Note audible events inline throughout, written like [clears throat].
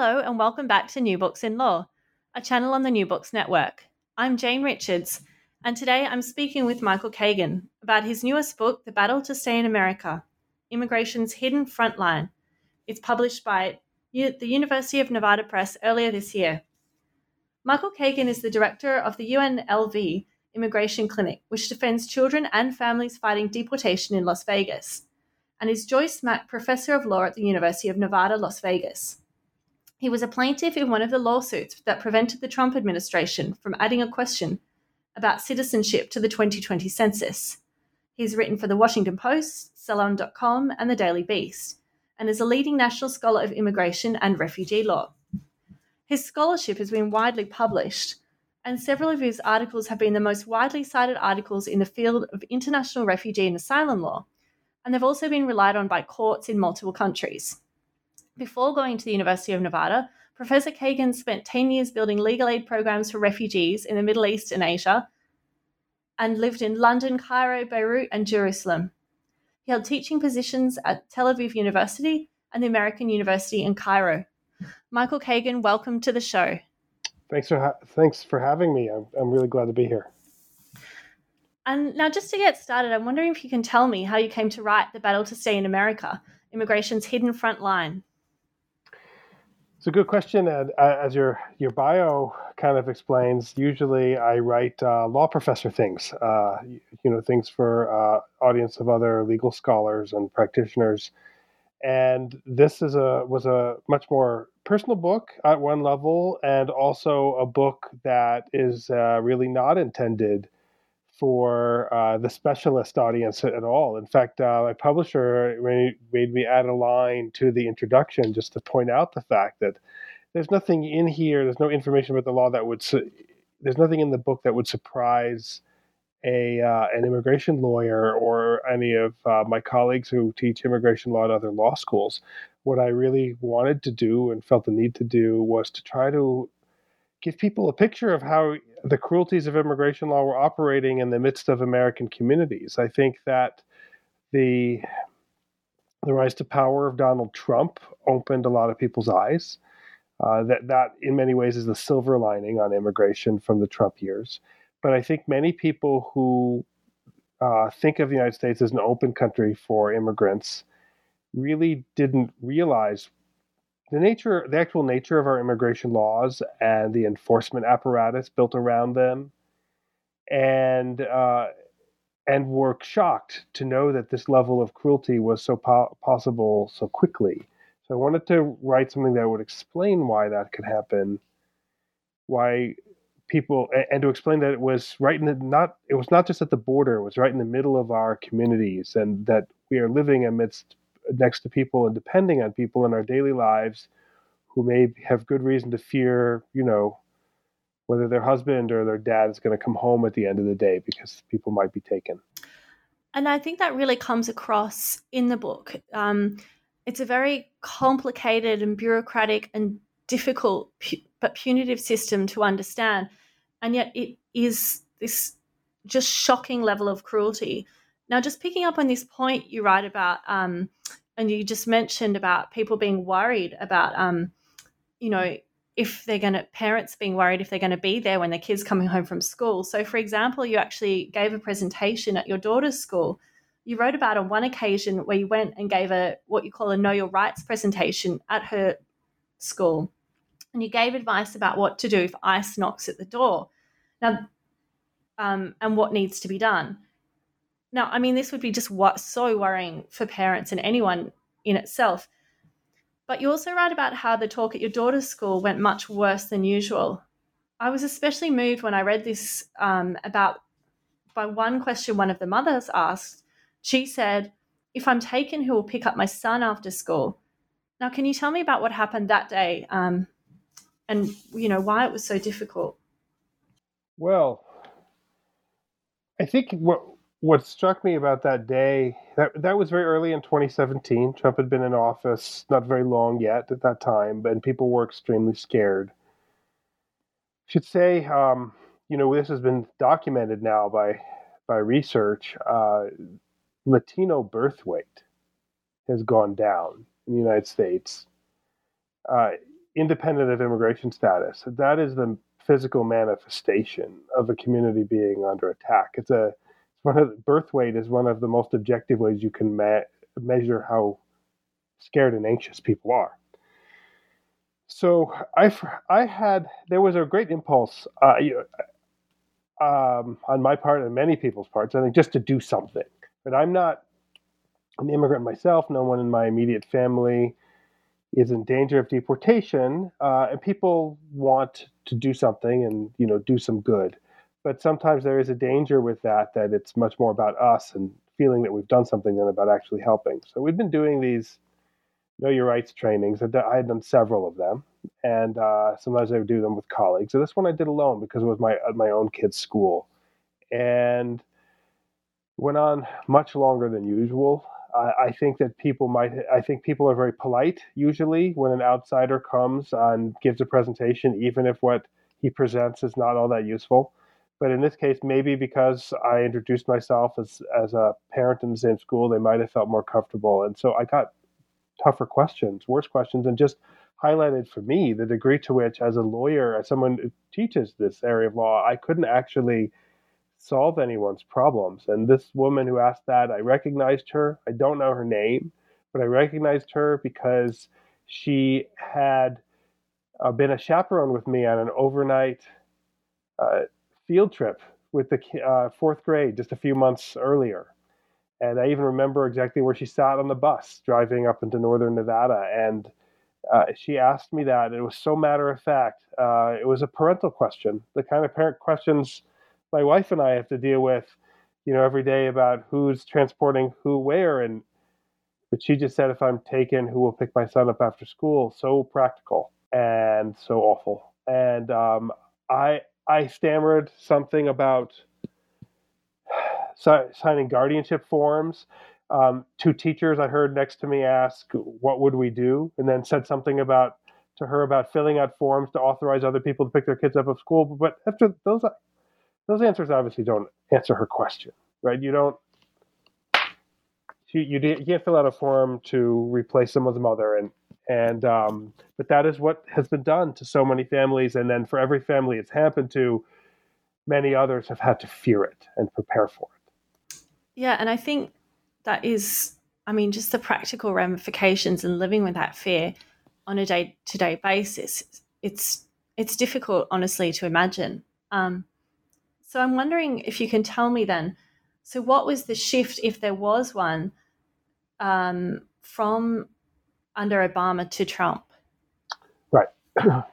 Hello, and welcome back to New Books in Law, a channel on the New Books Network. I'm Jane Richards, and today I'm speaking with Michael Kagan about his newest book, The Battle to Stay in America Immigration's Hidden Frontline. It's published by the University of Nevada Press earlier this year. Michael Kagan is the director of the UNLV Immigration Clinic, which defends children and families fighting deportation in Las Vegas, and is Joyce Mack Professor of Law at the University of Nevada, Las Vegas. He was a plaintiff in one of the lawsuits that prevented the Trump administration from adding a question about citizenship to the 2020 census. He's written for the Washington Post, Salon.com, and the Daily Beast, and is a leading national scholar of immigration and refugee law. His scholarship has been widely published, and several of his articles have been the most widely cited articles in the field of international refugee and asylum law, and they've also been relied on by courts in multiple countries. Before going to the University of Nevada, Professor Kagan spent 10 years building legal aid programs for refugees in the Middle East and Asia and lived in London, Cairo, Beirut, and Jerusalem. He held teaching positions at Tel Aviv University and the American University in Cairo. Michael Kagan, welcome to the show. Thanks for ha- thanks for having me. I'm, I'm really glad to be here. And now, just to get started, I'm wondering if you can tell me how you came to write The Battle to Stay in America Immigration's Hidden Front Line. It's a good question, and uh, as your your bio kind of explains, usually I write uh, law professor things, uh, you know, things for uh, audience of other legal scholars and practitioners. And this is a was a much more personal book at one level, and also a book that is uh, really not intended for uh, the specialist audience at all. In fact, uh, my publisher made me add a line to the introduction just to point out the fact that there's nothing in here, there's no information about the law that would, su- there's nothing in the book that would surprise a uh, an immigration lawyer or any of uh, my colleagues who teach immigration law at other law schools. What I really wanted to do and felt the need to do was to try to give people a picture of how the cruelties of immigration law were operating in the midst of American communities. I think that the the rise to power of Donald Trump opened a lot of people's eyes. Uh, that that in many ways is the silver lining on immigration from the Trump years. But I think many people who uh, think of the United States as an open country for immigrants really didn't realize the nature, the actual nature of our immigration laws and the enforcement apparatus built around them, and uh, and were shocked to know that this level of cruelty was so po- possible so quickly. So I wanted to write something that would explain why that could happen, why people, and to explain that it was right in the not it was not just at the border, it was right in the middle of our communities, and that we are living amidst next to people and depending on people in our daily lives who may have good reason to fear, you know, whether their husband or their dad is going to come home at the end of the day because people might be taken. And I think that really comes across in the book. Um, it's a very complicated and bureaucratic and difficult but punitive system to understand. And yet it is this just shocking level of cruelty. Now, just picking up on this point you write about, um, and you just mentioned about people being worried about, um, you know, if they're going to, parents being worried if they're going to be there when their kids coming home from school. So, for example, you actually gave a presentation at your daughter's school. You wrote about on one occasion where you went and gave a what you call a Know Your Rights presentation at her school, and you gave advice about what to do if ICE knocks at the door. Now, um, and what needs to be done. Now, I mean, this would be just what so worrying for parents and anyone in itself. But you also write about how the talk at your daughter's school went much worse than usual. I was especially moved when I read this um, about by one question one of the mothers asked. She said, If I'm taken, who will pick up my son after school? Now, can you tell me about what happened that day um, and, you know, why it was so difficult? Well, I think what what struck me about that day that that was very early in 2017. Trump had been in office not very long yet at that time, and people were extremely scared. I should say, um, you know, this has been documented now by by research. Uh, Latino birth weight has gone down in the United States, uh, independent of immigration status. That is the physical manifestation of a community being under attack. It's a one of the, birth weight is one of the most objective ways you can me- measure how scared and anxious people are. So I I had there was a great impulse uh, um, on my part and many people's parts. I think just to do something. But I'm not an immigrant myself. No one in my immediate family is in danger of deportation, uh, and people want to do something and you know do some good. But sometimes there is a danger with that that it's much more about us and feeling that we've done something than about actually helping. So we've been doing these know your rights trainings. I had done several of them, and uh, sometimes I would do them with colleagues. So this one I did alone because it was my my own kid's school, and went on much longer than usual. I think that people might. I think people are very polite usually when an outsider comes and gives a presentation, even if what he presents is not all that useful. But in this case, maybe because I introduced myself as as a parent in the same school, they might have felt more comfortable. And so I got tougher questions, worse questions, and just highlighted for me the degree to which, as a lawyer, as someone who teaches this area of law, I couldn't actually solve anyone's problems. And this woman who asked that, I recognized her. I don't know her name, but I recognized her because she had uh, been a chaperone with me on an overnight uh, field trip with the uh, fourth grade just a few months earlier. And I even remember exactly where she sat on the bus driving up into northern Nevada. And uh, she asked me that. It was so matter of fact. Uh, it was a parental question, the kind of parent questions my wife and I have to deal with, you know, every day about who's transporting who where. And but she just said, if I'm taken, who will pick my son up after school? So practical and so awful. And um, I I stammered something about [sighs] signing guardianship forms. Um, two teachers I heard next to me ask, "What would we do?" and then said something about to her about filling out forms to authorize other people to pick their kids up of school. But after those those answers obviously don't answer her question, right? You don't. You, you, you can't fill out a form to replace someone's mother, and and um, but that is what has been done to so many families, and then for every family it's happened to, many others have had to fear it and prepare for it. Yeah, and I think that is, I mean, just the practical ramifications and living with that fear on a day to day basis. It's it's difficult, honestly, to imagine. Um, so I'm wondering if you can tell me then. So what was the shift, if there was one, um, from under Obama to Trump? Right. [clears throat]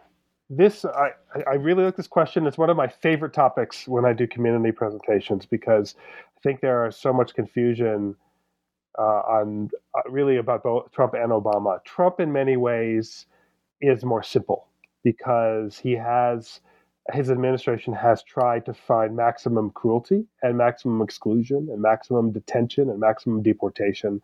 this I, I really like this question. It's one of my favorite topics when I do community presentations because I think there is so much confusion uh, on uh, really about both Trump and Obama. Trump, in many ways, is more simple because he has his administration has tried to find maximum cruelty and maximum exclusion and maximum detention and maximum deportation.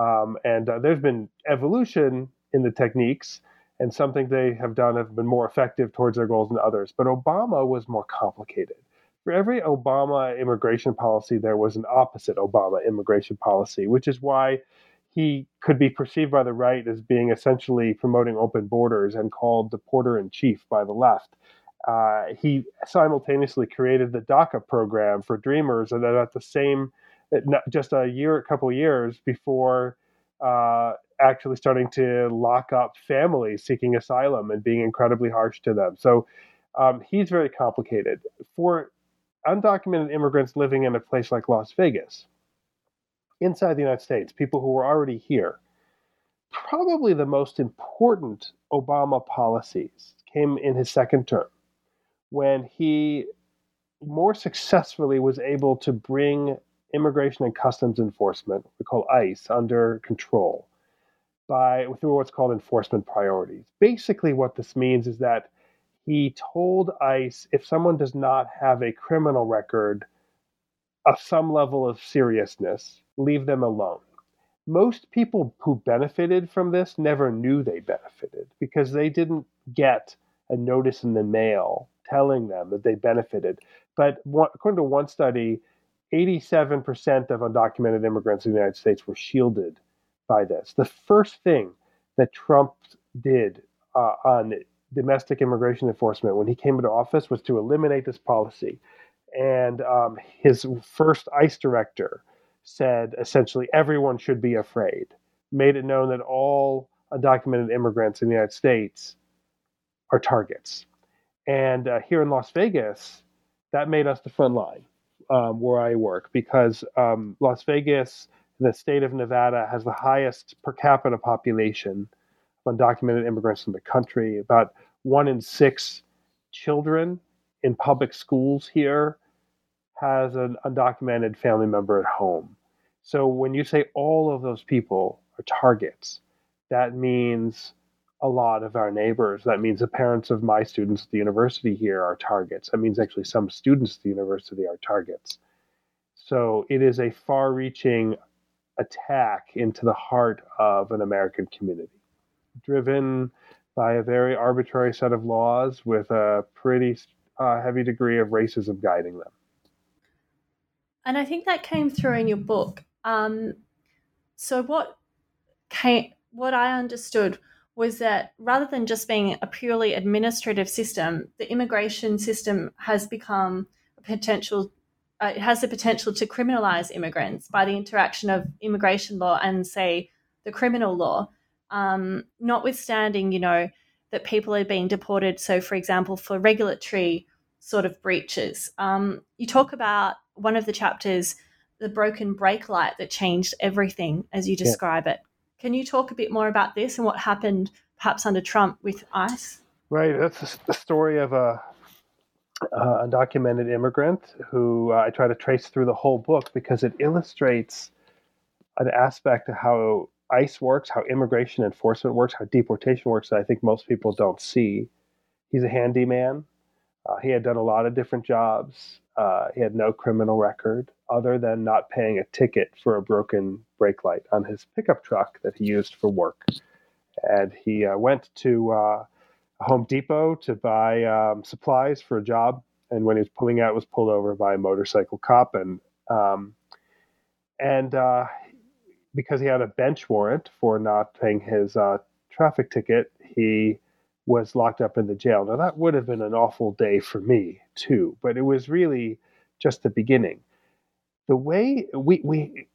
Um, and uh, there's been evolution in the techniques, and some things they have done have been more effective towards their goals than others. But Obama was more complicated. For every Obama immigration policy, there was an opposite Obama immigration policy, which is why he could be perceived by the right as being essentially promoting open borders and called the porter in chief by the left uh, he simultaneously created the DACA program for Dreamers, and at the same, just a year, a couple years before uh, actually starting to lock up families seeking asylum and being incredibly harsh to them. So um, he's very complicated. For undocumented immigrants living in a place like Las Vegas, inside the United States, people who were already here, probably the most important Obama policies came in his second term when he more successfully was able to bring immigration and customs enforcement, we call ICE, under control by through what's called enforcement priorities. Basically, what this means is that he told ICE if someone does not have a criminal record of some level of seriousness, leave them alone. Most people who benefited from this never knew they benefited because they didn't get a notice in the mail telling them that they benefited. But according to one study, 87% of undocumented immigrants in the United States were shielded by this. The first thing that Trump did uh, on domestic immigration enforcement when he came into office was to eliminate this policy. And um, his first ICE director said essentially everyone should be afraid, made it known that all undocumented immigrants in the United States are targets. And uh, here in Las Vegas, that made us the front line um, where I work because um, Las Vegas, the state of Nevada, has the highest per capita population of undocumented immigrants in the country. About one in six children in public schools here has an undocumented family member at home. So when you say all of those people are targets, that means a lot of our neighbors. That means the parents of my students at the university here are targets. That means actually some students at the university are targets. So it is a far reaching attack into the heart of an American community, driven by a very arbitrary set of laws with a pretty uh, heavy degree of racism guiding them. And I think that came through in your book. Um, so what came, what I understood was that rather than just being a purely administrative system, the immigration system has become a potential. Uh, it has the potential to criminalize immigrants by the interaction of immigration law and, say, the criminal law. Um, notwithstanding, you know, that people are being deported. So, for example, for regulatory sort of breaches, um, you talk about one of the chapters, the broken brake light that changed everything, as you describe yeah. it. Can you talk a bit more about this and what happened perhaps under Trump with ICE? Right. That's the story of a, undocumented immigrant who uh, I try to trace through the whole book because it illustrates an aspect of how ICE works, how immigration enforcement works, how deportation works that I think most people don't see. He's a handyman. Uh, he had done a lot of different jobs. Uh, he had no criminal record other than not paying a ticket for a broken brake light on his pickup truck that he used for work. And he uh, went to uh, Home Depot to buy um, supplies for a job. And when he was pulling out, was pulled over by a motorcycle cop. And um, and uh, because he had a bench warrant for not paying his uh, traffic ticket, he was locked up in the jail. Now that would have been an awful day for me too, but it was really just the beginning. The way we we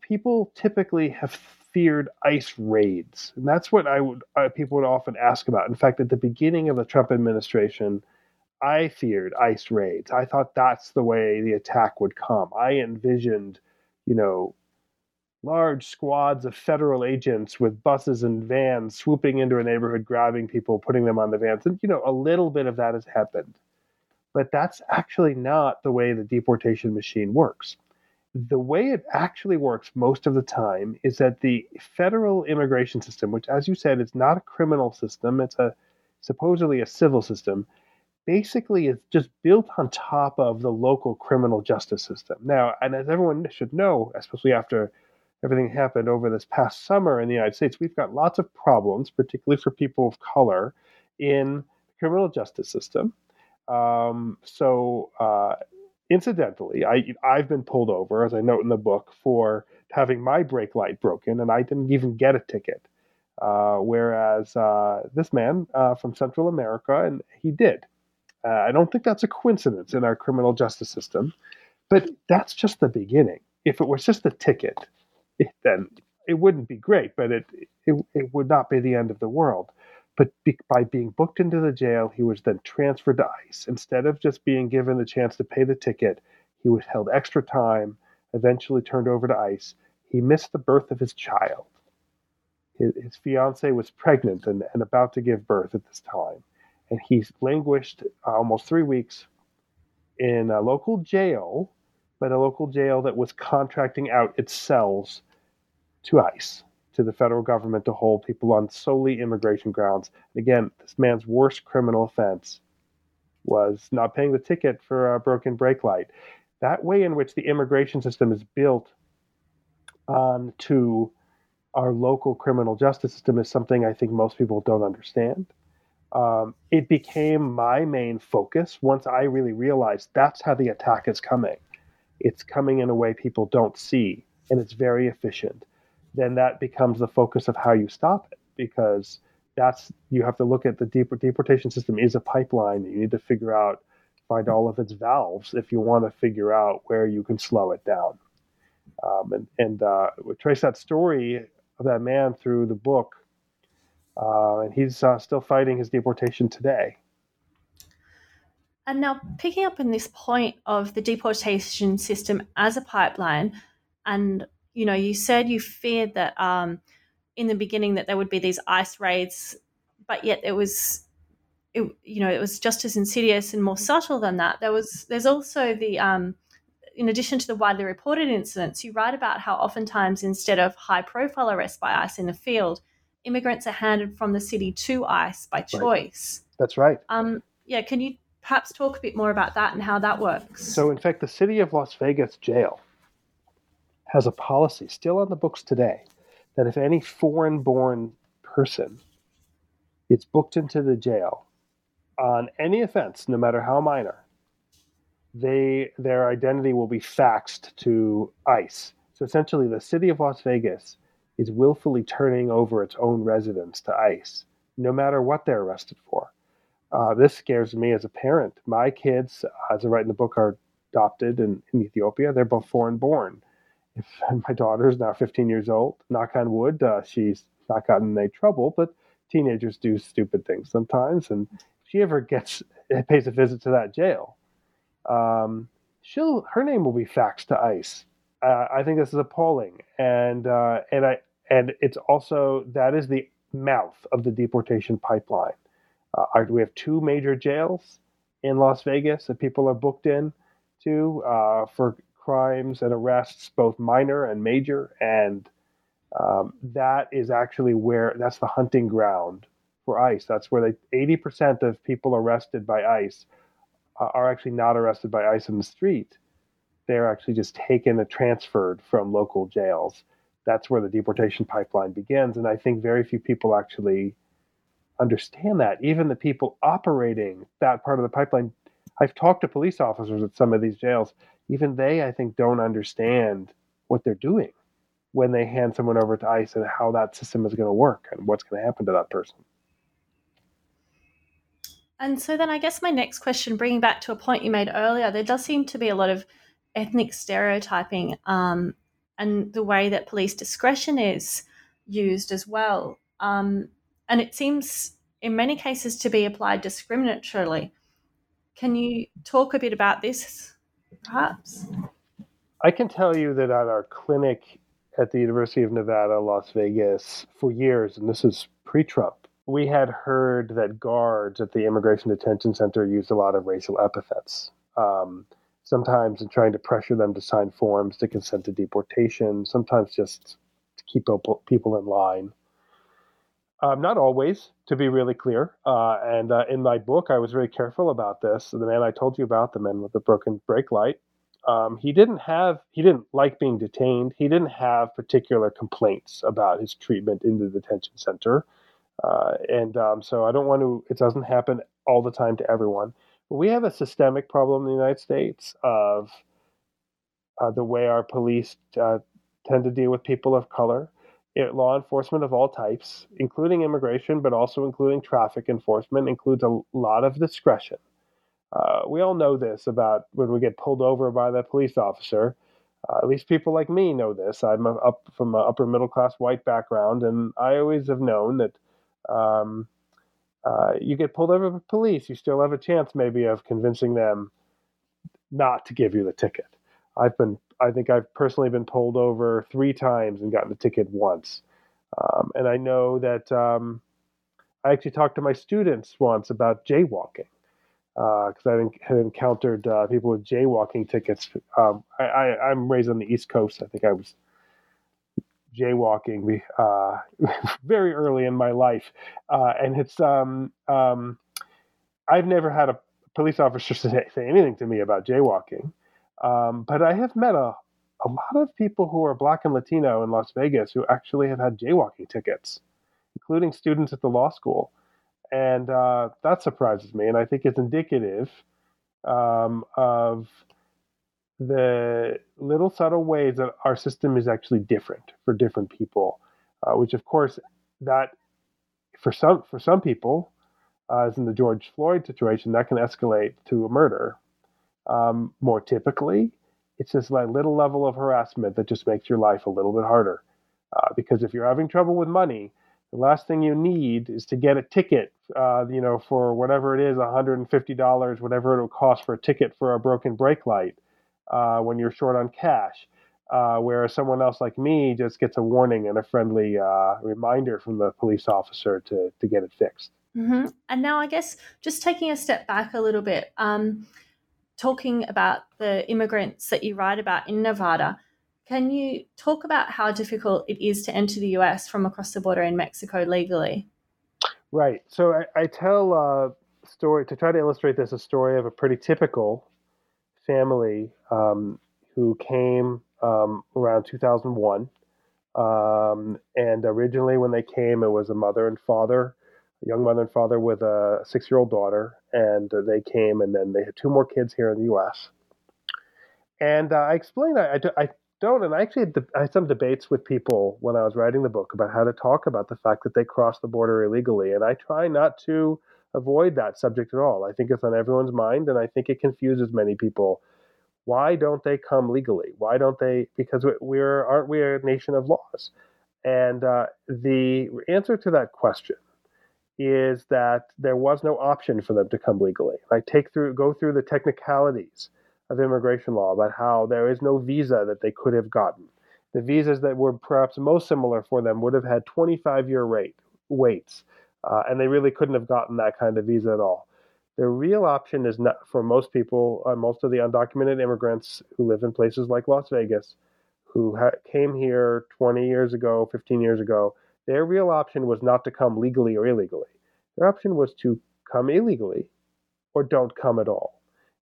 people typically have feared ICE raids, and that's what I would uh, people would often ask about. In fact, at the beginning of the Trump administration, I feared ICE raids. I thought that's the way the attack would come. I envisioned, you know, large squads of federal agents with buses and vans swooping into a neighborhood, grabbing people, putting them on the vans. And, you know, a little bit of that has happened. But that's actually not the way the deportation machine works. The way it actually works most of the time is that the federal immigration system, which, as you said, is not a criminal system, it's a supposedly a civil system, basically is just built on top of the local criminal justice system. Now, and as everyone should know, especially after everything happened over this past summer in the United States, we've got lots of problems, particularly for people of color, in the criminal justice system. Um, so, uh, incidentally, I, I've been pulled over, as I note in the book, for having my brake light broken, and I didn't even get a ticket. Uh, whereas uh, this man uh, from Central America, and he did. Uh, I don't think that's a coincidence in our criminal justice system, but that's just the beginning. If it was just a ticket, then it wouldn't be great, but it, it, it would not be the end of the world. But be, by being booked into the jail, he was then transferred to ICE. Instead of just being given the chance to pay the ticket, he was held extra time, eventually turned over to ICE. He missed the birth of his child. His, his fiance was pregnant and, and about to give birth at this time. And he languished uh, almost three weeks in a local jail but a local jail that was contracting out its cells to ICE. To the federal government to hold people on solely immigration grounds. And Again, this man's worst criminal offense was not paying the ticket for a broken brake light. That way in which the immigration system is built onto our local criminal justice system is something I think most people don't understand. Um, it became my main focus once I really realized that's how the attack is coming. It's coming in a way people don't see, and it's very efficient. Then that becomes the focus of how you stop it because that's you have to look at the deportation system is a pipeline. You need to figure out, find all of its valves if you want to figure out where you can slow it down. Um, and and uh, we trace that story of that man through the book, uh, and he's uh, still fighting his deportation today. And now, picking up on this point of the deportation system as a pipeline, and you know, you said you feared that um, in the beginning that there would be these ICE raids, but yet it was, it, you know, it was just as insidious and more subtle than that. There was, there's also the um, in addition to the widely reported incidents, you write about how oftentimes instead of high profile arrests by ICE in the field, immigrants are handed from the city to ICE by choice. Right. That's right. Um, yeah, can you perhaps talk a bit more about that and how that works? So, in fact, the city of Las Vegas jail has a policy still on the books today that if any foreign born person gets booked into the jail on any offense, no matter how minor, they their identity will be faxed to ICE. So essentially, the city of Las Vegas is willfully turning over its own residents to ICE, no matter what they're arrested for. Uh, this scares me as a parent. My kids, as I write in the book, are adopted in, in Ethiopia. They're both foreign born. If [laughs] my daughter is now 15 years old, knock on wood, uh, she's not gotten any trouble, but teenagers do stupid things sometimes. And if she ever gets [laughs] pays a visit to that jail, um, she'll her name will be faxed to ICE. Uh, I think this is appalling, and uh, and I and it's also that is the mouth of the deportation pipeline. Uh, we have two major jails in Las Vegas that people are booked in to uh, for crimes and arrests, both minor and major, and um, that is actually where that's the hunting ground for ICE. That's where they 80% of people arrested by ICE are actually not arrested by ICE in the street. They're actually just taken and transferred from local jails. That's where the deportation pipeline begins. And I think very few people actually understand that. Even the people operating that part of the pipeline, I've talked to police officers at some of these jails. Even they, I think, don't understand what they're doing when they hand someone over to ICE and how that system is going to work and what's going to happen to that person. And so then I guess my next question, bringing back to a point you made earlier, there does seem to be a lot of ethnic stereotyping um, and the way that police discretion is used as well. Um, and it seems in many cases to be applied discriminatorily. Can you talk a bit about this, perhaps? I can tell you that at our clinic at the University of Nevada, Las Vegas, for years, and this is pre Trump, we had heard that guards at the Immigration Detention Center used a lot of racial epithets. Um, sometimes in trying to pressure them to sign forms to consent to deportation, sometimes just to keep people in line. Um, not always, to be really clear. Uh, and uh, in my book, I was very careful about this. The man I told you about, the man with the broken brake light, um, he didn't have, he didn't like being detained. He didn't have particular complaints about his treatment in the detention center. Uh, and um, so I don't want to, it doesn't happen all the time to everyone. But we have a systemic problem in the United States of uh, the way our police uh, tend to deal with people of color. Law enforcement of all types, including immigration, but also including traffic enforcement, includes a lot of discretion. Uh, we all know this about when we get pulled over by the police officer. Uh, at least people like me know this. I'm up from an upper middle class white background, and I always have known that um, uh, you get pulled over by police, you still have a chance maybe of convincing them not to give you the ticket. I've been, I think I've personally been pulled over three times and gotten a ticket once. Um, and I know that um, I actually talked to my students once about jaywalking because uh, I had encountered uh, people with jaywalking tickets. Um, I, am raised on the East Coast. I think I was jaywalking uh, [laughs] very early in my life, uh, and it's um, um, I've never had a police officer [laughs] say, say anything to me about jaywalking, um, but I have met a a lot of people who are black and Latino in Las Vegas who actually have had jaywalking tickets, including students at the law school, and uh, that surprises me, and I think it's indicative um, of the little subtle ways that our system is actually different for different people, uh, which of course that for some for some people, uh, as in the George Floyd situation, that can escalate to a murder. Um, more typically, it's just that little level of harassment that just makes your life a little bit harder. Uh, because if you're having trouble with money, the last thing you need is to get a ticket, uh, you know, for whatever it is, $150, whatever it will cost for a ticket for a broken brake light uh, when you're short on cash. Uh, whereas someone else like me just gets a warning and a friendly uh, reminder from the police officer to, to get it fixed. Mm-hmm. And now, I guess, just taking a step back a little bit, um, talking about the immigrants that you write about in Nevada, can you talk about how difficult it is to enter the US from across the border in Mexico legally? Right. So I, I tell a story to try to illustrate this a story of a pretty typical family um, who came um, around 2001. Um, and originally, when they came, it was a mother and father, a young mother and father with a six year old daughter. And they came, and then they had two more kids here in the US. And uh, I explained, I, I, I don't. And I actually had, I had some debates with people when I was writing the book about how to talk about the fact that they crossed the border illegally. And I try not to avoid that subject at all. I think it's on everyone's mind, and I think it confuses many people. Why don't they come legally? Why don't they? Because we're aren't we a nation of laws? And uh, the answer to that question is that there was no option for them to come legally. I take through go through the technicalities of immigration law about how there is no visa that they could have gotten. The visas that were perhaps most similar for them would have had 25 year rate waits uh, and they really couldn't have gotten that kind of visa at all. The real option is not for most people, uh, most of the undocumented immigrants who live in places like Las Vegas, who ha- came here 20 years ago, 15 years ago. Their real option was not to come legally or illegally. Their option was to come illegally or don't come at all.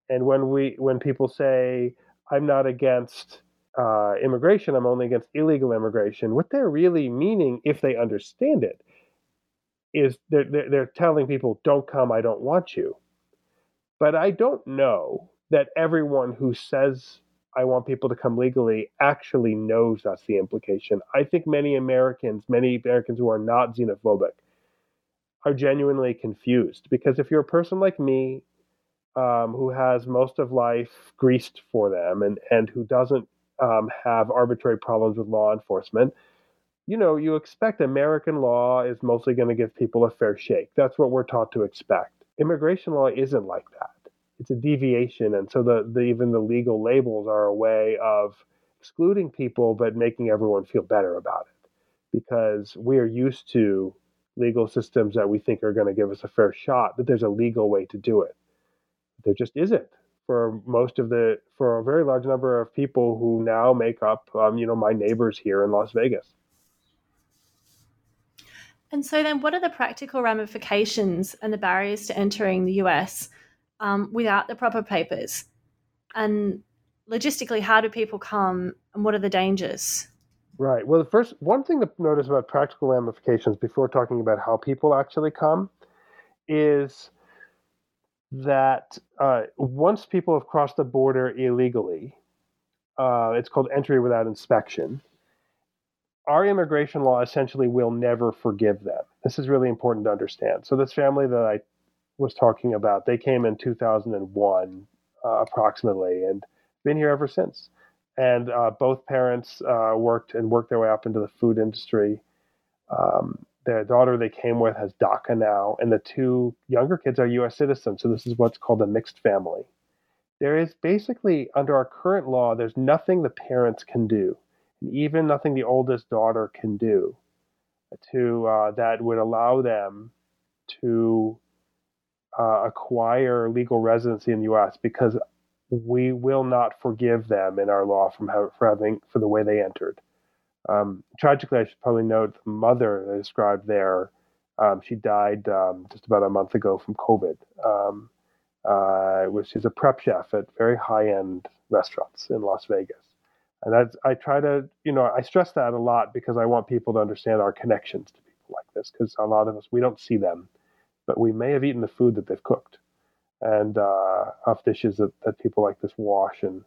And when we, when people say, "I'm not against uh, immigration, I'm only against illegal immigration," what they're really meaning, if they understand it, is they're, they're telling people, don't come, I don't want you. But I don't know that everyone who says, I want people to come legally actually knows that's the implication. I think many Americans, many Americans who are not xenophobic, are genuinely confused because if you're a person like me um, who has most of life greased for them and, and who doesn't um, have arbitrary problems with law enforcement, you know, you expect American law is mostly going to give people a fair shake. That's what we're taught to expect. Immigration law isn't like that. It's a deviation, and so the, the even the legal labels are a way of excluding people, but making everyone feel better about it, because we are used to legal systems that we think are going to give us a fair shot. That there's a legal way to do it. There just isn't for most of the for a very large number of people who now make up, um, you know, my neighbors here in Las Vegas. And so, then what are the practical ramifications and the barriers to entering the US um, without the proper papers? And logistically, how do people come and what are the dangers? Right. Well, the first one thing to notice about practical ramifications before talking about how people actually come is that uh, once people have crossed the border illegally, uh, it's called entry without inspection our immigration law essentially will never forgive them. This is really important to understand. So, this family that I was talking about, they came in 2001 uh, approximately and been here ever since. And uh, both parents uh, worked and worked their way up into the food industry. Um, their daughter they came with has DACA now, and the two younger kids are U.S. citizens. So, this is what's called a mixed family. There is basically, under our current law, there's nothing the parents can do and even nothing the oldest daughter can do to uh, that would allow them to uh, acquire legal residency in the U.S. because we will not forgive them in our law from for having for the way they entered. Um, tragically, I should probably note the mother I described there. Um, she died um, just about a month ago from COVID. Um, uh, which is a prep chef at very high-end restaurants in Las Vegas. And that's, I try to, you know, I stress that a lot because I want people to understand our connections to people like this. Because a lot of us, we don't see them, but we may have eaten the food that they've cooked, and uh, off dishes that, that people like this wash, and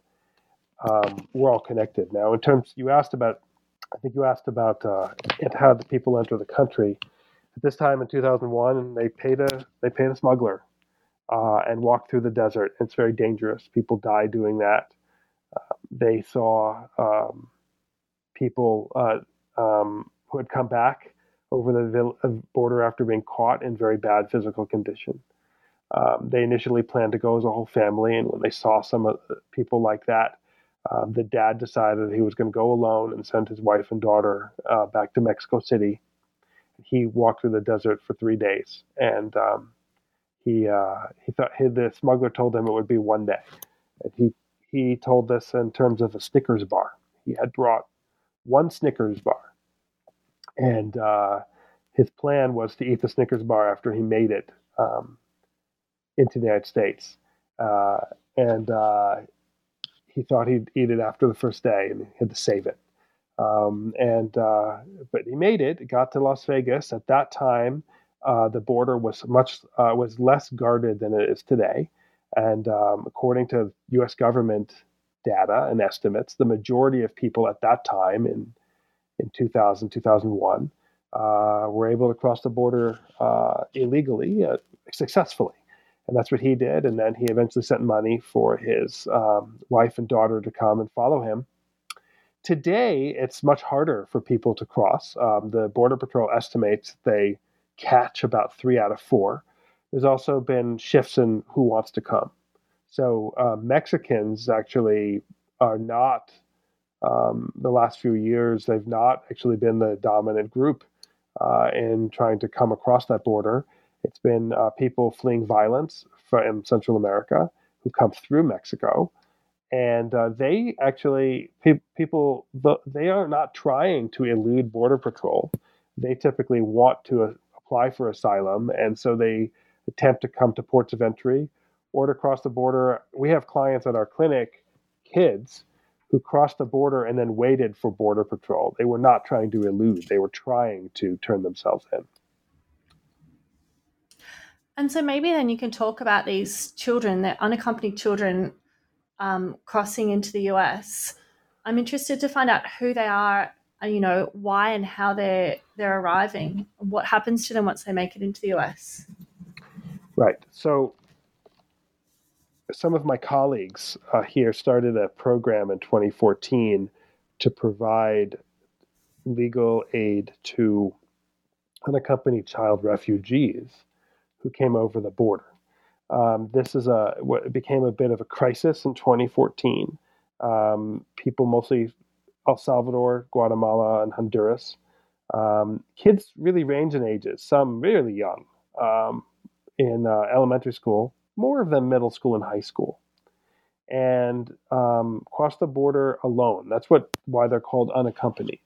um, we're all connected. Now, in terms, you asked about, I think you asked about uh, how the people enter the country. At this time in 2001, they paid a they paid a smuggler uh, and walk through the desert. It's very dangerous. People die doing that. Uh, they saw um, people uh, um, who had come back over the uh, border after being caught in very bad physical condition. Um, they initially planned to go as a whole family, and when they saw some the people like that, um, the dad decided he was going to go alone and send his wife and daughter uh, back to Mexico City. He walked through the desert for three days, and um, he uh, he thought he, the smuggler told him it would be one day, and he he told this in terms of a Snickers bar. He had brought one Snickers bar, and uh, his plan was to eat the Snickers bar after he made it um, into the United States, uh, and uh, he thought he'd eat it after the first day, and he had to save it. Um, and uh, but he made it. Got to Las Vegas at that time uh, the border was much uh, was less guarded than it is today, and um, according to U.S. government data and estimates, the majority of people at that time in in 2000 2001 uh, were able to cross the border uh, illegally uh, successfully, and that's what he did. And then he eventually sent money for his um, wife and daughter to come and follow him. Today, it's much harder for people to cross. Um, the Border Patrol estimates they catch about three out of four. There's also been shifts in who wants to come. So uh, Mexicans actually are not, um, the last few years, they've not actually been the dominant group uh, in trying to come across that border. It's been uh, people fleeing violence from Central America who come through Mexico. And uh, they actually, pe- people, they are not trying to elude Border Patrol. They typically want to uh, apply for asylum, and so they attempt to come to ports of entry or to cross the border. We have clients at our clinic, kids, who crossed the border and then waited for border patrol. They were not trying to elude; they were trying to turn themselves in. And so maybe then you can talk about these children, the unaccompanied children um, crossing into the US. I'm interested to find out who they are uh, you know why and how they're they're arriving what happens to them once they make it into the us right so some of my colleagues uh, here started a program in 2014 to provide legal aid to unaccompanied child refugees who came over the border. Um, this is a what became a bit of a crisis in 2014. Um, people mostly El Salvador, Guatemala, and Honduras. Um, kids really range in ages, some really young um, in uh, elementary school, more of them middle school and high school. And um, cross the border alone. That's what why they're called unaccompanied.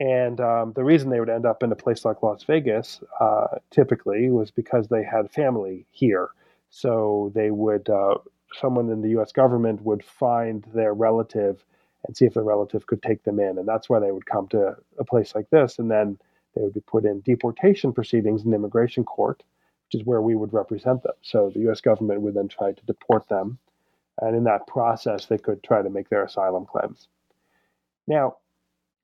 And um, the reason they would end up in a place like Las Vegas uh, typically was because they had family here. So they would, uh, someone in the US government would find their relative and see if the relative could take them in. And that's why they would come to a place like this. And then they would be put in deportation proceedings in immigration court, which is where we would represent them. So the US government would then try to deport them. And in that process, they could try to make their asylum claims. Now,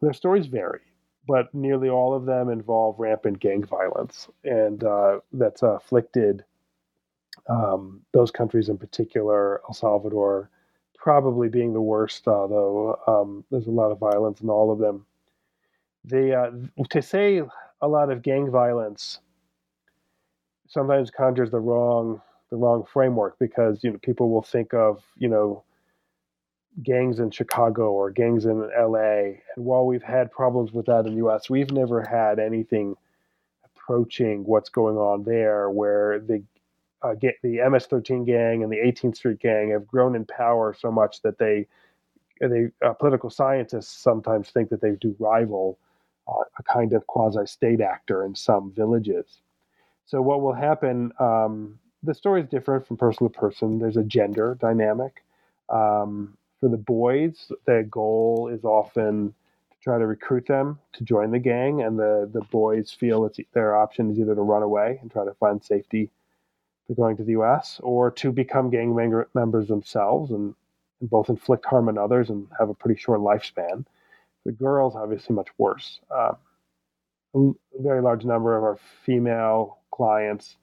their stories vary, but nearly all of them involve rampant gang violence. And uh, that's afflicted um, those countries in particular, El Salvador, probably being the worst, although um, there's a lot of violence in all of them. They uh, to say a lot of gang violence sometimes conjures the wrong the wrong framework because you know people will think of you know gangs in Chicago or gangs in LA. And while we've had problems with that in the US, we've never had anything approaching what's going on there where the uh, the MS-13 gang and the 18th Street gang have grown in power so much that they they uh, political scientists sometimes think that they do rival uh, a kind of quasi state actor in some villages. So what will happen? Um, the story is different from person to person. There's a gender dynamic. Um, for the boys, their goal is often to try to recruit them to join the gang, and the the boys feel it's their option is either to run away and try to find safety for going to the U.S. or to become gang members themselves and, and both inflict harm on others and have a pretty short lifespan. The girls, obviously, much worse. Uh, a very large number of our female clients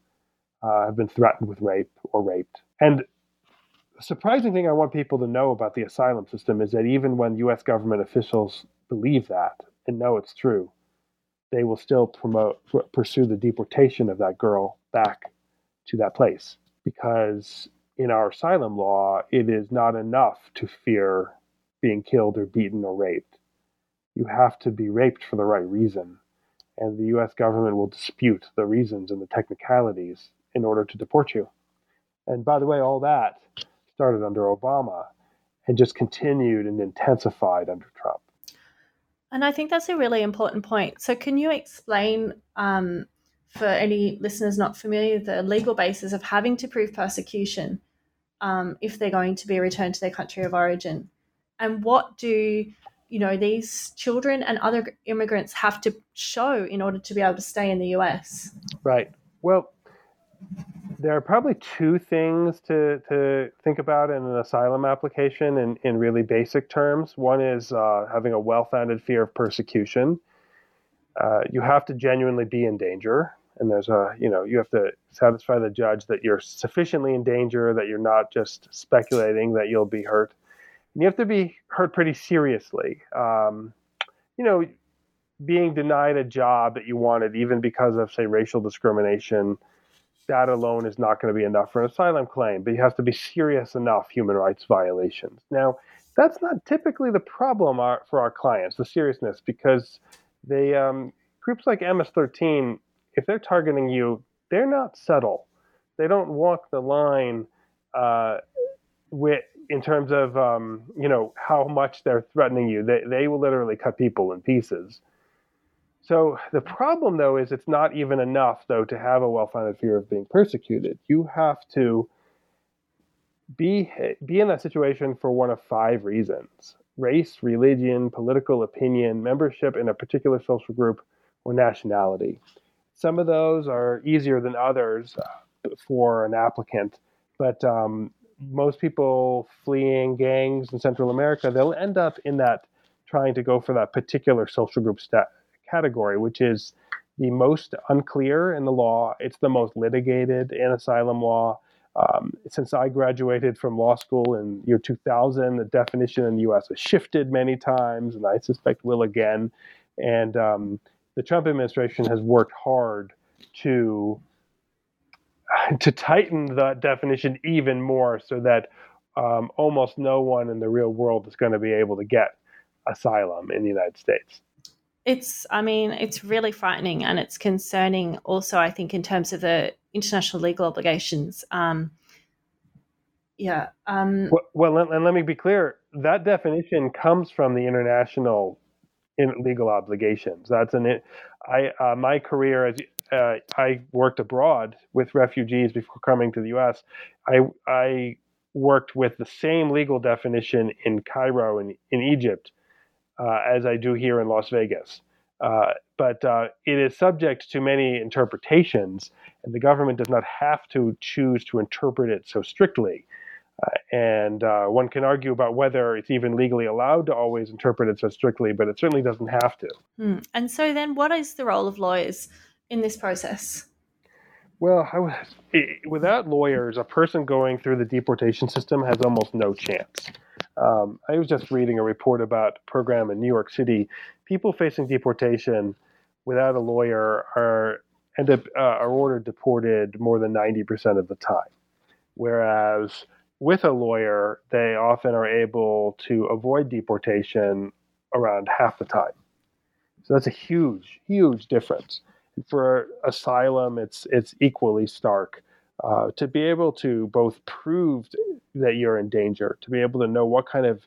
uh, have been threatened with rape or raped. And the surprising thing I want people to know about the asylum system is that even when U.S. government officials believe that and know it's true, they will still promote pursue the deportation of that girl back to that place because in our asylum law, it is not enough to fear being killed or beaten or raped. You have to be raped for the right reason. And the US government will dispute the reasons and the technicalities in order to deport you. And by the way, all that started under Obama and just continued and intensified under Trump. And I think that's a really important point. So, can you explain um, for any listeners not familiar, the legal basis of having to prove persecution um, if they're going to be returned to their country of origin. And what do you know these children and other immigrants have to show in order to be able to stay in the US? Right. Well, there are probably two things to, to think about in an asylum application in, in really basic terms. One is uh, having a well founded fear of persecution. Uh, you have to genuinely be in danger and there's a you know you have to satisfy the judge that you're sufficiently in danger that you're not just speculating that you'll be hurt and you have to be hurt pretty seriously um, you know being denied a job that you wanted even because of say racial discrimination that alone is not going to be enough for an asylum claim but you have to be serious enough human rights violations now that's not typically the problem for our clients the seriousness because they um, groups like ms13 if they're targeting you, they're not subtle. They don't walk the line uh, with in terms of um, you know how much they're threatening you. They they will literally cut people in pieces. So the problem though is it's not even enough though to have a well-founded fear of being persecuted. You have to be be in that situation for one of five reasons: race, religion, political opinion, membership in a particular social group, or nationality. Some of those are easier than others uh, for an applicant, but um, most people fleeing gangs in Central America, they'll end up in that trying to go for that particular social group stat- category, which is the most unclear in the law. It's the most litigated in asylum law. Um, since I graduated from law school in year 2000, the definition in the U.S. has shifted many times, and I suspect will again. And um, the Trump administration has worked hard to [laughs] to tighten that definition even more so that um, almost no one in the real world is going to be able to get asylum in the United States. It's, I mean, it's really frightening and it's concerning also, I think, in terms of the international legal obligations. Um, yeah. Um, well, well, and let me be clear that definition comes from the international in legal obligations. That's an I uh, my career as uh, I worked abroad with refugees before coming to the U.S. I I worked with the same legal definition in Cairo and in Egypt uh, as I do here in Las Vegas. Uh, but uh, it is subject to many interpretations, and the government does not have to choose to interpret it so strictly. Uh, and uh, one can argue about whether it's even legally allowed to always interpret it so strictly, but it certainly doesn't have to. Hmm. And so, then, what is the role of lawyers in this process? Well, was, without lawyers, a person going through the deportation system has almost no chance. Um, I was just reading a report about a program in New York City. People facing deportation without a lawyer are end up uh, are ordered deported more than ninety percent of the time, whereas with a lawyer, they often are able to avoid deportation around half the time. So that's a huge, huge difference. For asylum, it's it's equally stark. Uh, to be able to both prove that you're in danger, to be able to know what kind of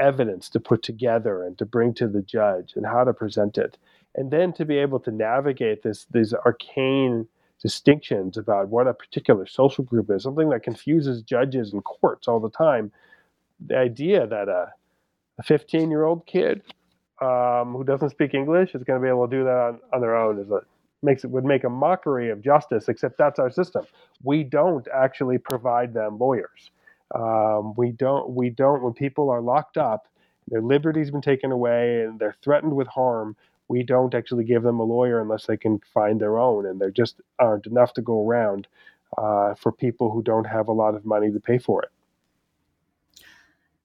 evidence to put together and to bring to the judge and how to present it and then to be able to navigate this these arcane distinctions about what a particular social group is something that confuses judges and courts all the time the idea that a, a 15 year old kid um, who doesn't speak english is going to be able to do that on, on their own is a makes it would make a mockery of justice except that's our system we don't actually provide them lawyers um, we don't we don't when people are locked up their liberty's been taken away and they're threatened with harm we don't actually give them a lawyer unless they can find their own, and there just aren't enough to go around uh, for people who don't have a lot of money to pay for it.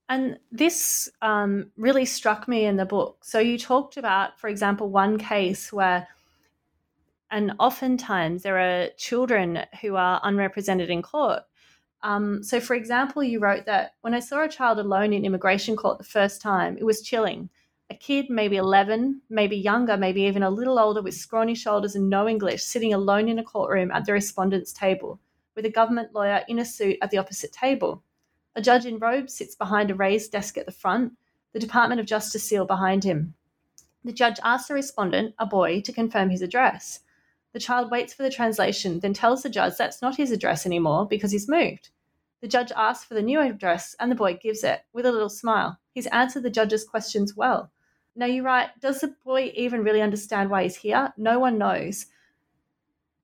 And this um, really struck me in the book. So you talked about, for example, one case where, and oftentimes there are children who are unrepresented in court. Um, so, for example, you wrote that when I saw a child alone in immigration court the first time, it was chilling a kid, maybe 11, maybe younger, maybe even a little older, with scrawny shoulders and no English, sitting alone in a courtroom at the respondent's table, with a government lawyer in a suit at the opposite table. A judge in robes sits behind a raised desk at the front, the Department of Justice seal behind him. The judge asks the respondent, a boy, to confirm his address. The child waits for the translation, then tells the judge that's not his address anymore because he's moved. The judge asks for the new address, and the boy gives it with a little smile. He's answered the judge's questions well. Now you write, does the boy even really understand why he's here? No one knows.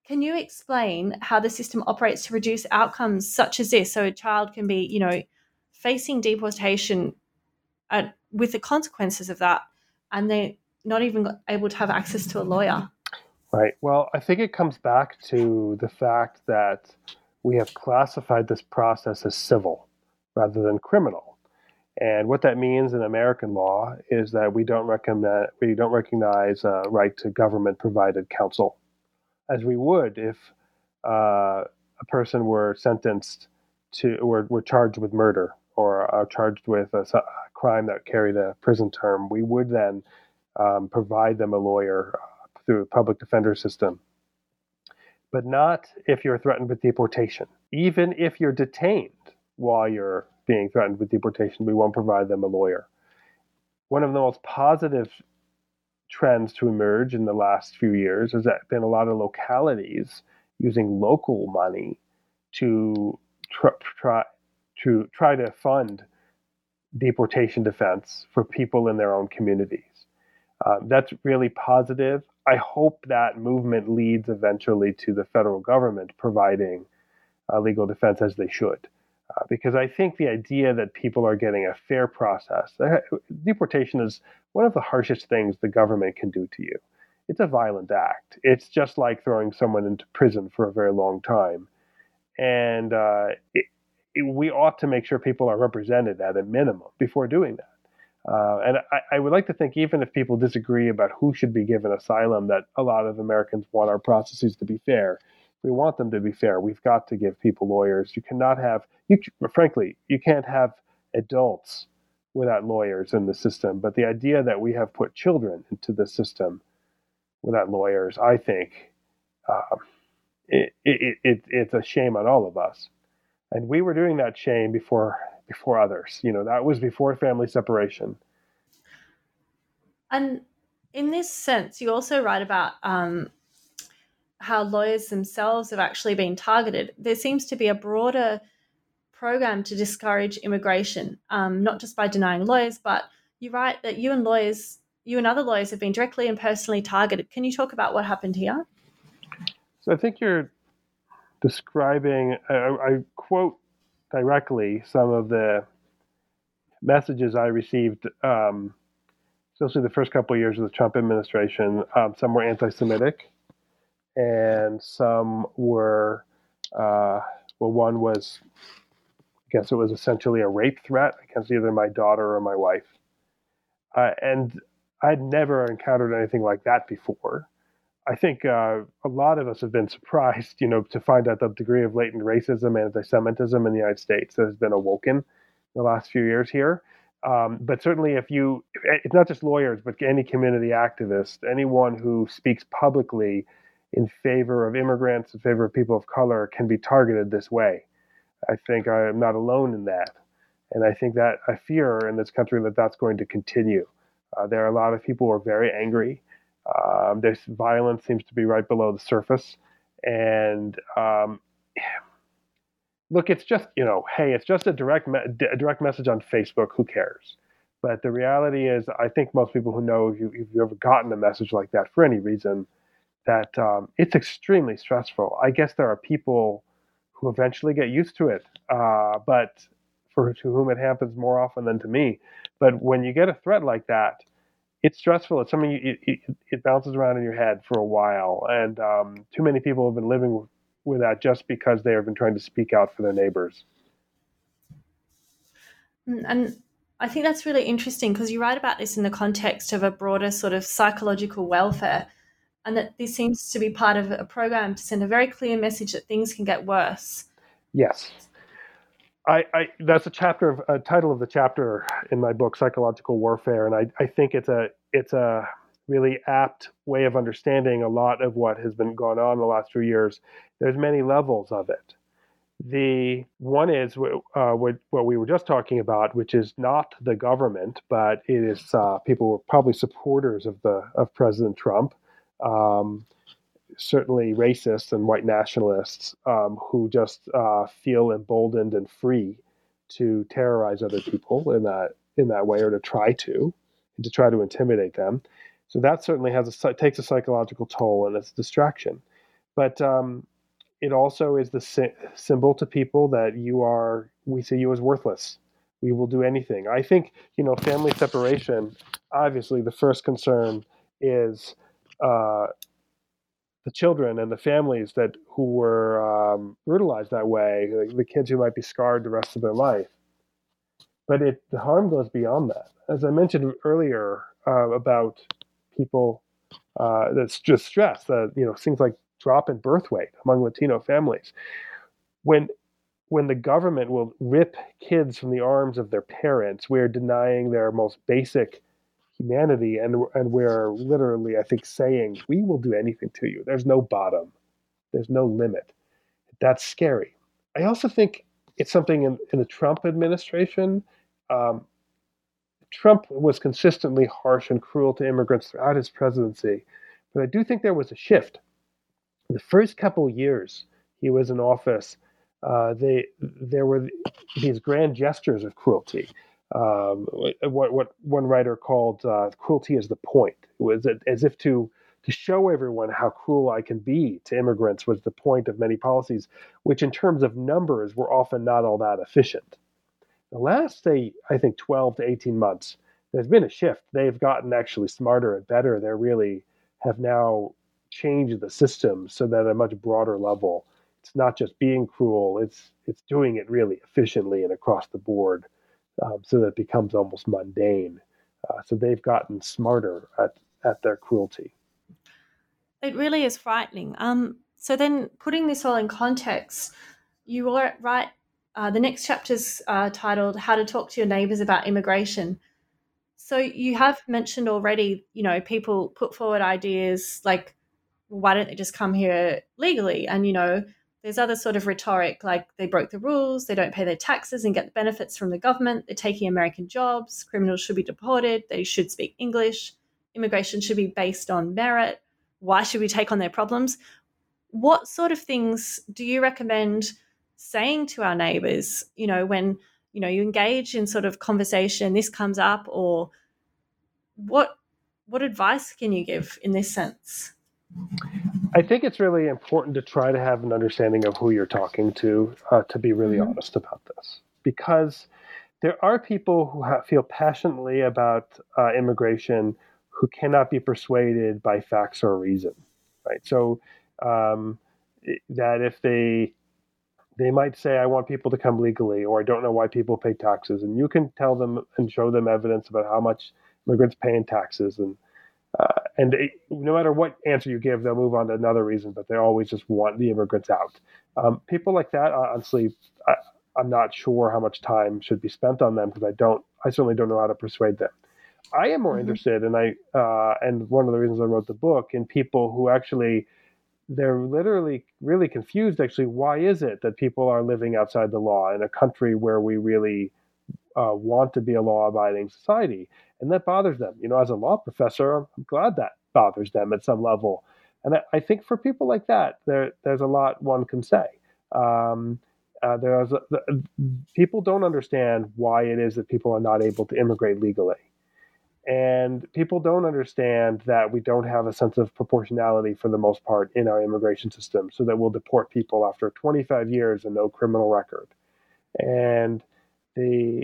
Can you explain how the system operates to reduce outcomes such as this? So a child can be, you know, facing deportation at, with the consequences of that, and they're not even able to have access to a lawyer. Right. Well, I think it comes back to the fact that we have classified this process as civil rather than criminal. And what that means in American law is that we don't recommend we don't recognize a right to government provided counsel, as we would if uh, a person were sentenced to were, were charged with murder or are charged with a, a, crime that carried a prison term. We would then um, provide them a lawyer uh, through a public defender system, but not if you're threatened with deportation. Even if you're detained while you're being threatened with deportation, we won't provide them a lawyer. One of the most positive trends to emerge in the last few years has been a lot of localities using local money to try, try to try to fund deportation defense for people in their own communities. Uh, that's really positive. I hope that movement leads eventually to the federal government providing uh, legal defense as they should. Uh, because I think the idea that people are getting a fair process, deportation is one of the harshest things the government can do to you. It's a violent act. It's just like throwing someone into prison for a very long time. And uh, it, it, we ought to make sure people are represented at a minimum before doing that. Uh, and I, I, would like to think, even if people disagree about who should be given asylum, that a lot of Americans want our processes to be fair we want them to be fair. We've got to give people lawyers. You cannot have, you, frankly, you can't have adults without lawyers in the system. But the idea that we have put children into the system without lawyers, I think, uh, it, it, it, it's a shame on all of us. And we were doing that shame before before others. You know, that was before family separation. And in this sense, you also write about um, how lawyers themselves have actually been targeted. There seems to be a broader program to discourage immigration, um, not just by denying lawyers, but you write that you and lawyers, you and other lawyers have been directly and personally targeted. Can you talk about what happened here? So I think you're describing, I, I quote directly some of the messages I received, um, especially the first couple of years of the Trump administration. Um, some were anti Semitic and some were, uh, well, one was, I guess it was essentially a rape threat against either my daughter or my wife. Uh, and I'd never encountered anything like that before. I think uh, a lot of us have been [laughs] surprised, you know, to find out the degree of latent racism and anti-Semitism in the United States that has been awoken the last few years here. Um, but certainly, if you, it's not just lawyers, but any community activist, anyone who speaks publicly in favor of immigrants, in favor of people of color, can be targeted this way. I think I am not alone in that. And I think that I fear in this country that that's going to continue. Uh, there are a lot of people who are very angry. Um, this violence seems to be right below the surface. And um, look, it's just, you know, hey, it's just a direct, me- a direct message on Facebook. Who cares? But the reality is, I think most people who know if, you, if you've ever gotten a message like that for any reason, that um, it's extremely stressful. I guess there are people who eventually get used to it, uh, but for to whom it happens more often than to me. But when you get a threat like that, it's stressful. It's something you, it, it, bounces around in your head for a while, and um, too many people have been living with, that just because they have been trying to speak out for their neighbors. Mm, and I think that's really interesting because you write about this in the context of a broader sort of psychological warfare, and that this seems to be part of a program to send a very clear message that things can get worse. Yes. I, I, that's a chapter of a title of the chapter in my book psychological warfare and I, I think it's a it's a really apt way of understanding a lot of what has been going on in the last few years. There's many levels of it. The one is uh, what, what we were just talking about, which is not the government, but it is uh, people who are probably supporters of the of President Trump, um, certainly racists and white nationalists um, who just uh, feel emboldened and free to terrorize other people in that in that way, or to try to, to try to intimidate them. So that certainly has a takes a psychological toll and it's a distraction. But um, it also is the sy- symbol to people that you are we see you as worthless we will do anything i think you know family separation obviously the first concern is uh, the children and the families that who were um, brutalized that way the, the kids who might be scarred the rest of their life but it the harm goes beyond that as i mentioned earlier uh, about people uh, that's just stress that you know things like drop in birth weight among Latino families. When when the government will rip kids from the arms of their parents, we're denying their most basic humanity and and we're literally, I think, saying, We will do anything to you. There's no bottom. There's no limit. That's scary. I also think it's something in, in the Trump administration. Um, Trump was consistently harsh and cruel to immigrants throughout his presidency, but I do think there was a shift the first couple years he was in office, uh, they there were these grand gestures of cruelty. Um, what what one writer called uh, cruelty is the point. It was as if to to show everyone how cruel I can be to immigrants was the point of many policies, which in terms of numbers were often not all that efficient. The last, say, I think 12 to 18 months, there's been a shift. They've gotten actually smarter and better. They really have now changed the system so that at a much broader level, it's not just being cruel; it's it's doing it really efficiently and across the board, um, so that it becomes almost mundane. Uh, so they've gotten smarter at at their cruelty. It really is frightening. Um, so then, putting this all in context, you write uh, the next chapter's uh, titled "How to Talk to Your Neighbors About Immigration." So you have mentioned already, you know, people put forward ideas like why don't they just come here legally? And, you know, there's other sort of rhetoric like they broke the rules, they don't pay their taxes and get the benefits from the government, they're taking American jobs, criminals should be deported, they should speak English, immigration should be based on merit. Why should we take on their problems? What sort of things do you recommend saying to our neighbors, you know, when, you know, you engage in sort of conversation, this comes up, or what what advice can you give in this sense? I think it's really important to try to have an understanding of who you're talking to, uh, to be really mm-hmm. honest about this, because there are people who have, feel passionately about uh, immigration who cannot be persuaded by facts or reason, right? So um, that if they they might say, "I want people to come legally," or "I don't know why people pay taxes," and you can tell them and show them evidence about how much immigrants pay in taxes and uh, and they, no matter what answer you give, they'll move on to another reason, but they always just want the immigrants out. Um, people like that, honestly, I, am not sure how much time should be spent on them because I don't, I certainly don't know how to persuade them. I am more mm-hmm. interested, and I, uh, and one of the reasons I wrote the book, in people who actually, they're literally really confused. Actually, why is it that people are living outside the law in a country where we really uh, want to be a law-abiding society, and that bothers them. You know, as a law professor, I'm glad that bothers them at some level, and I, think for people like that, there there's a lot one can say. Um, uh, there's people don't understand why it is that people are not able to immigrate legally. And people don't understand that we don't have a sense of proportionality for the most part in our immigration system, so that we'll deport people after 25 years and no criminal record. And the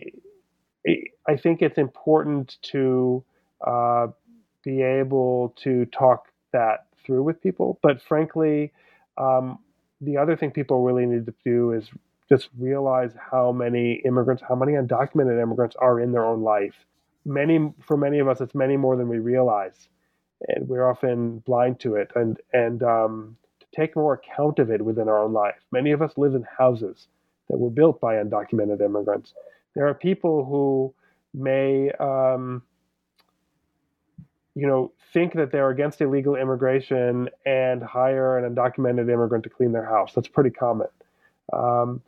I think it's important to uh, be able to talk that through with people. But frankly, um, the other thing people really need to do is just realize how many immigrants, how many undocumented immigrants are in their own life. Many for many of us it's many more than we realize and we're often blind to it. And and um, to take more account of it within our own life. Many of us live in houses that were built by undocumented immigrants there are people who may um, you know think that they're against illegal immigration and hire an undocumented immigrant to clean their house. That's pretty common. Um,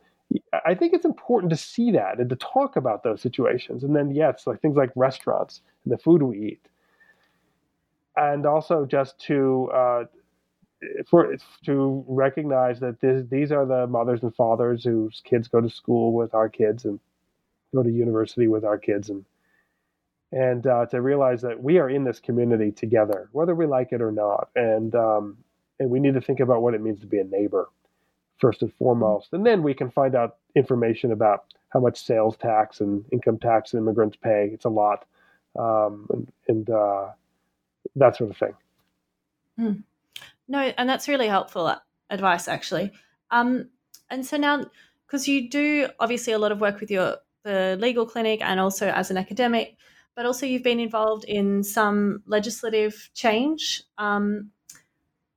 I think it's important to see that and to talk about those situations. And then, yes, like things like restaurants and the food we eat, and also just to uh, for to recognize that this, these are the mothers and fathers whose kids go to school with our kids and go to university with our kids, and and uh, to realize that we are in this community together, whether we like it or not, and um, and we need to think about what it means to be a neighbor first and foremost. And then we can find out information about how much sales tax and income tax immigrants pay. It's a lot, um, and, and uh, that sort of thing. Mm. No, and that's really helpful advice, actually. Um, and so now, because you do obviously a lot of work with your the legal clinic and also as an academic, but also you've been involved in some legislative change. Um,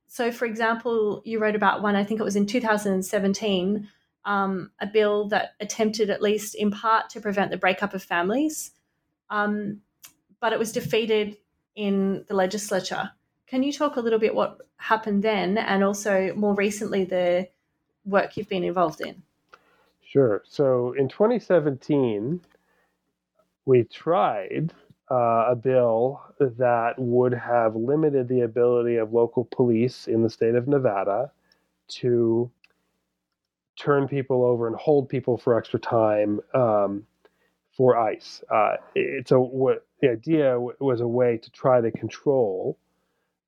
so, for example, you wrote about one, I think it was in 2017, um, a bill that attempted, at least in part, to prevent the breakup of families, um, but it was defeated in the legislature. Can you talk a little bit what happened then and also more recently the work you've been involved in? Sure. So in 2017, we tried uh, a bill that would have limited the ability of local police in the state of Nevada to turn people over and hold people for extra time um, for ICE. Uh, it's a what the idea was a way to try to control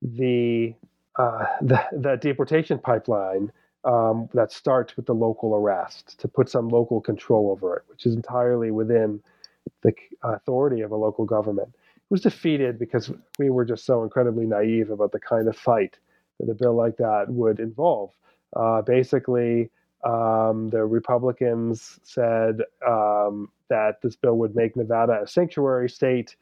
the uh, the, the deportation pipeline um, that starts with the local arrest to put some local control over it, which is entirely within the authority of a local government. It was defeated because we were just so incredibly naive about the kind of fight that a bill like that would involve. Uh, basically, um, the Republicans said um, that this bill would make Nevada a sanctuary state.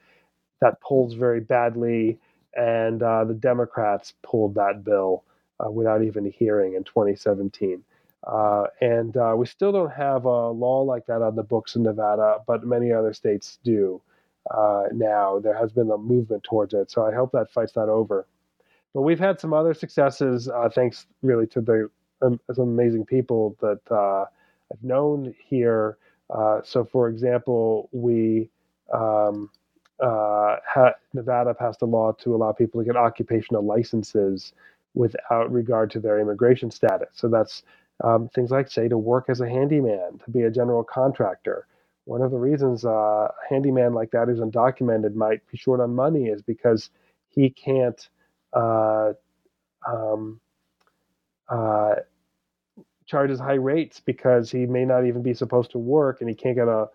That polls very badly, and uh, the Democrats pulled that bill uh, without even a hearing in 2017. Uh, and uh, we still don't have a law like that on the books in Nevada, but many other states do uh, now. There has been a movement towards it, so I hope that fight's not over. But we've had some other successes, uh, thanks really to the um, some amazing people that uh, I've known here. Uh, so, for example, we um, ha- Nevada passed a law to allow people to get occupational licenses without regard to their immigration status. So that's um, things like, say, to work as a handyman, to be a general contractor. One of the reasons uh, a handyman like that who's undocumented might be short on money is because he can't uh, um, uh, high rates because he may not even be supposed to work and he can't get a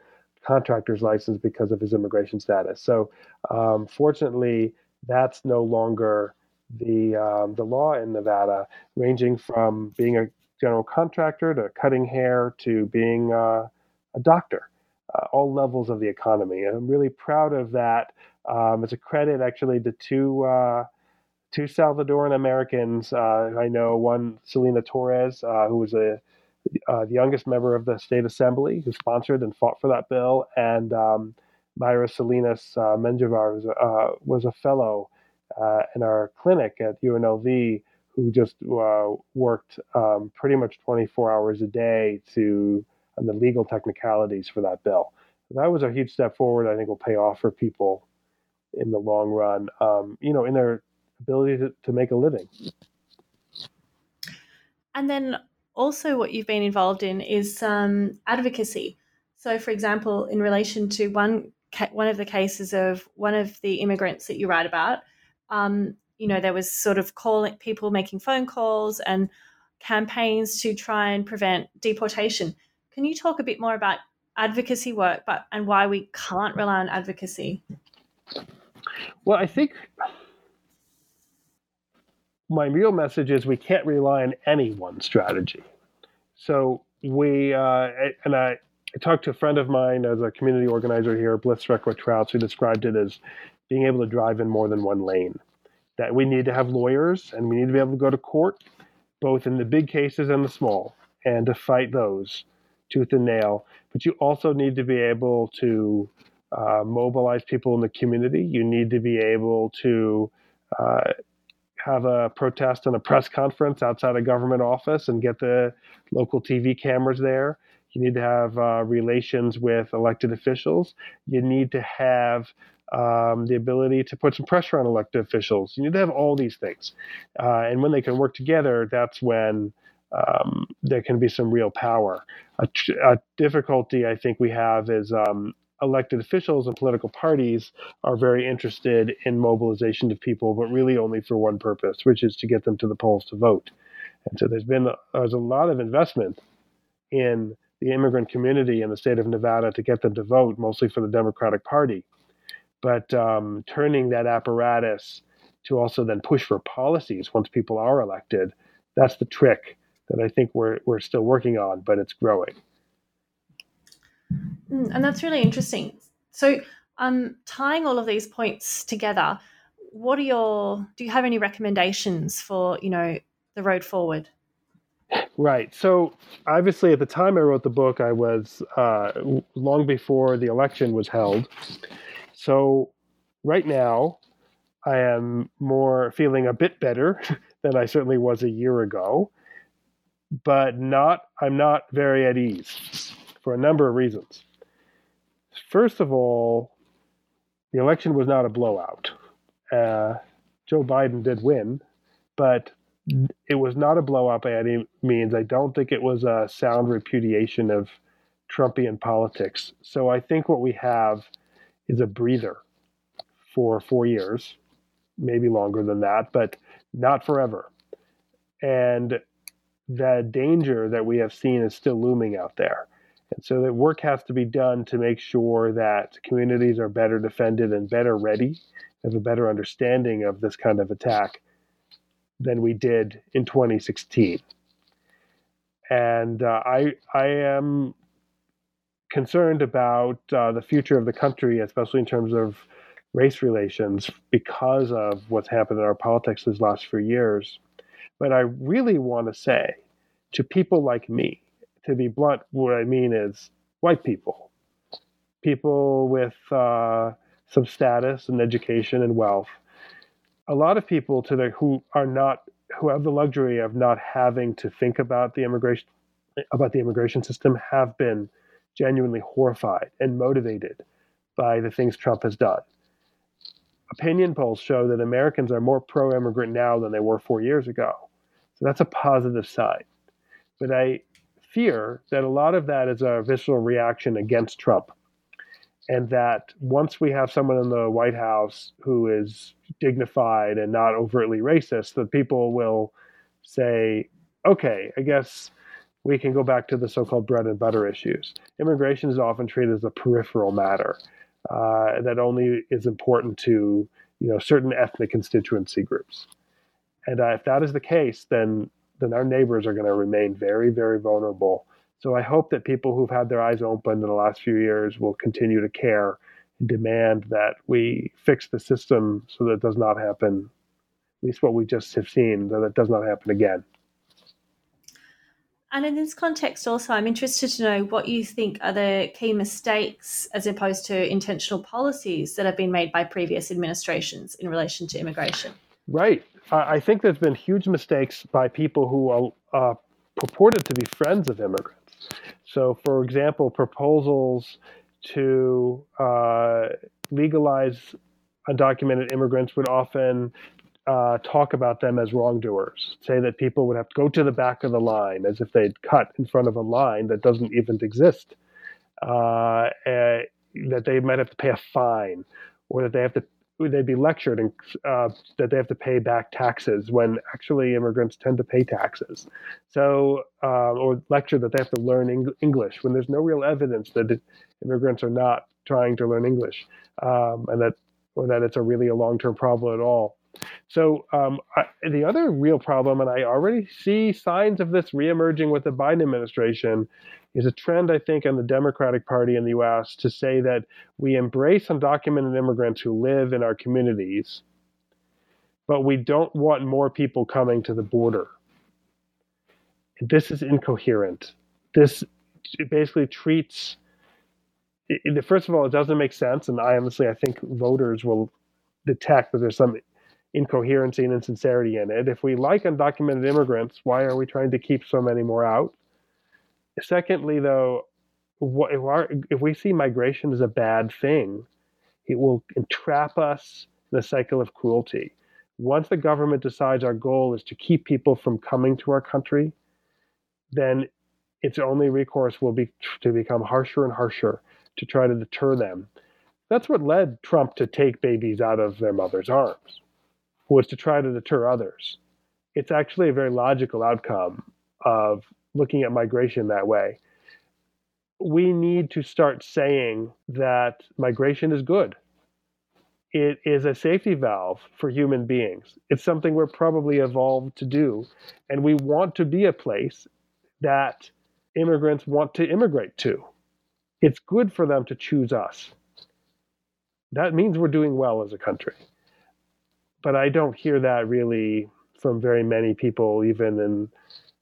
contractor's license because of his immigration status. So, um, fortunately, that's no longer the um, the law in Nevada, ranging from being a general contractor to cutting hair to being uh, a doctor, uh, all levels of the economy. And I'm really proud of that. Um, it's a credit actually to two uh, two Salvadoran Americans. Uh, I know one, Selena Torres, uh, who was a uh, the youngest member of the state assembly who sponsored and fought for that bill, and um, Myra Salinas uh, Menjivar was, was a fellow in our clinic at UNLV who just uh, worked um, pretty much 24 hours a day to on the legal technicalities for that bill. So that was a huge step forward. I think will pay off for people in the long run. Um, you know, in their ability to, to make a living. And then also, what you've been involved in is um, advocacy. So, for example, in relation to one one of the cases of one of the immigrants that you write about, um, you know, there was sort of calling people making phone calls and campaigns to try and prevent deportation. Can you talk a bit more about advocacy work, but and why we can't rely on advocacy? Well, I think my real message is we can't rely on any one strategy. So we uh, and I, I, talked to a friend of mine as a community organizer here, Bliss Requa-Trautz, who described it as being able to drive in more than one lane. That we need to have lawyers and we need to be able to go to court, both in the big cases and the small, and to fight those tooth and nail. But you also need to be able to uh, mobilize people in the community. You need to be able to uh, have a protest and a press conference outside a government office and get the local TV cameras there. You need to have uh, relations with elected officials. You need to have um, the ability to put some pressure on elected officials. You need to have all these things. Uh, and when they can work together, that's when um, there can be some real power. A, a, difficulty I think we have is um, elected officials and political parties are very interested in mobilization of people, but really only for one purpose, which is to get them to the polls to vote. And so there's been there's a lot of investment in the immigrant community in the state of Nevada to get them to vote, mostly for the Democratic Party. But um, turning that apparatus to also then push for policies once people are elected, that's the trick that I think we're, we're still working on, but it's growing. Mm, and that's really interesting. So, um, tying all of these points together, what are your? Do you have any recommendations for you know the road forward? Right. So obviously, at the time I wrote the book, I was uh, long before the election was held. So right now, I am more feeling a bit better [laughs] than I certainly was a year ago, but not. I'm not very at ease for a number of reasons. First of all, the election was not a blowout. Uh, Joe Biden did win, but it was not a blowout by any means. I don't think it was a sound repudiation of Trumpian politics. So I think what we have is a breather for four years, maybe longer than that, but not forever. And the danger that we have seen is still looming out there. And so that work has to be done to make sure that communities are better defended and better ready, have a better understanding of this kind of attack than we did in 2016. And uh, I, I am concerned about uh, the future of the country, especially in terms of race relations, because of what's happened in our politics these last few years. But I really want to say to people like me, to be blunt, what I mean is white people, people with uh, some status and education and wealth. A lot of people today who are not who have the luxury of not having to think about the immigration about the immigration system have been genuinely horrified and motivated by the things Trump has done. Opinion polls show that Americans are more pro immigrant now than they were four years ago. So that's a positive sign. But I fear that a lot of that is a visceral reaction against Trump. And that once we have someone in the White House who is dignified and not overtly racist, that people will say, okay, I guess we can go back to the so called bread and butter issues. Immigration is often treated as a peripheral matter uh, that only is important to you know, certain ethnic constituency groups. And uh, if that is the case, then then our neighbors are going to remain very, very vulnerable. So I hope that people who've had their eyes open in the last few years will continue to care and demand that we fix the system so that it does not happen, at least what we just have seen, that it does not happen again. And in this context, also, I'm interested to know what you think are the key mistakes as opposed to intentional policies that have been made by previous administrations in relation to immigration. Right. I think there's been huge mistakes by people who are uh, purported to be friends of immigrants. So, for example, proposals to uh, legalize undocumented immigrants would often uh, talk about them as wrongdoers, say that people would have to go to the back of the line as if they'd cut in front of a line that doesn't even exist, uh, uh, that they might have to pay a fine, or that they have to they'd be lectured and uh, that they have to pay back taxes when actually immigrants tend to pay taxes. So, uh, or lectured that they have to learn Eng- English when there's no real evidence that immigrants are not trying to learn English, um, and that or that it's a really a long-term problem at all. So um, I, the other real problem, and I already see signs of this reemerging with the Biden administration, is a trend, I think, in the Democratic Party in the US to say that we embrace undocumented immigrants who live in our communities, but we don't want more people coming to the border. This is incoherent. This basically treats, first of all, it doesn't make sense. And I honestly, I think voters will detect that there's some incoherency and insincerity in it. If we like undocumented immigrants, why are we trying to keep so many more out? Secondly, though, if, our, if we see migration as a bad thing, it will entrap us in a cycle of cruelty. Once the government decides our goal is to keep people from coming to our country, then its only recourse will be to become harsher and harsher to try to deter them. That's what led Trump to take babies out of their mother's arms was to try to deter others. It's actually a very logical outcome of looking at migration that way. We need to start saying that migration is good. It is a safety valve for human beings. It's something we're probably evolved to do. And we want to be a place that immigrants want to immigrate to. It's good for them to choose us. That means we're doing well as a country but I don't hear that really from very many people, even in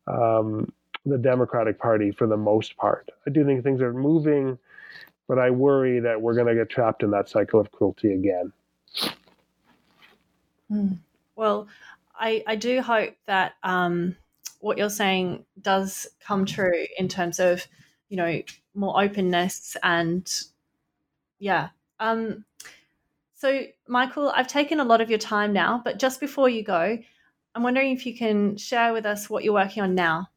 um, the Democratic Party for the most part. I do think things are moving, but I worry that we're going to get trapped in that cycle of cruelty again. Mm. Well, I, I do hope that um, what you're saying does come true in terms of, you know, more openness and, yeah. Um, so, Michael, I've taken a lot of your time now, but just before you go, I'm wondering if you can share with us what you're working on now.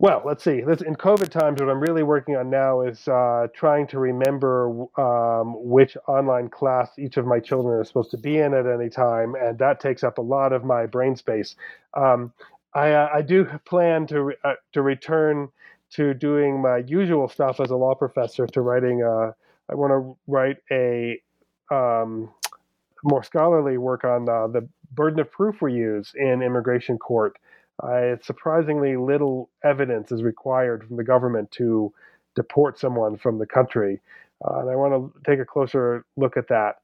Well, let's see. In COVID times, what I'm really working on now is uh, trying to remember um, which online class each of my children are supposed to be in at any time, and that takes up a lot of my brain space. Um, I, uh, I, do plan to re- uh, to return to doing my usual stuff as a law professor, to writing. A, I want to write a um, more scholarly work on uh, the burden of proof we use in immigration court. Uh, surprisingly little evidence is required from the government to deport someone from the country. Uh, and I want to take a closer look at that.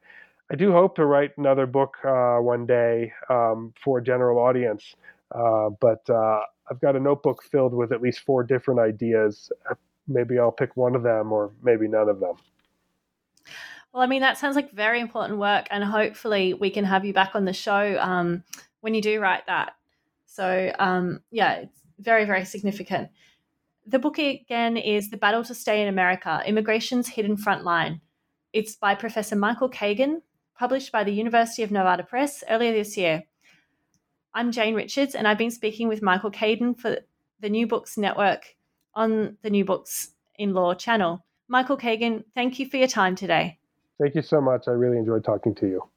I do hope to write another book uh, one day um, for a general audience, uh, but uh, I've got a notebook filled with at least four different ideas. Maybe I'll pick one of them or maybe none of them. Well, I mean, that sounds like very important work, and hopefully, we can have you back on the show um, when you do write that. So, um, yeah, it's very, very significant. The book again is The Battle to Stay in America Immigration's Hidden Frontline. It's by Professor Michael Kagan, published by the University of Nevada Press earlier this year. I'm Jane Richards, and I've been speaking with Michael Kagan for the New Books Network on the New Books in Law channel. Michael Kagan, thank you for your time today. Thank you so much. I really enjoyed talking to you.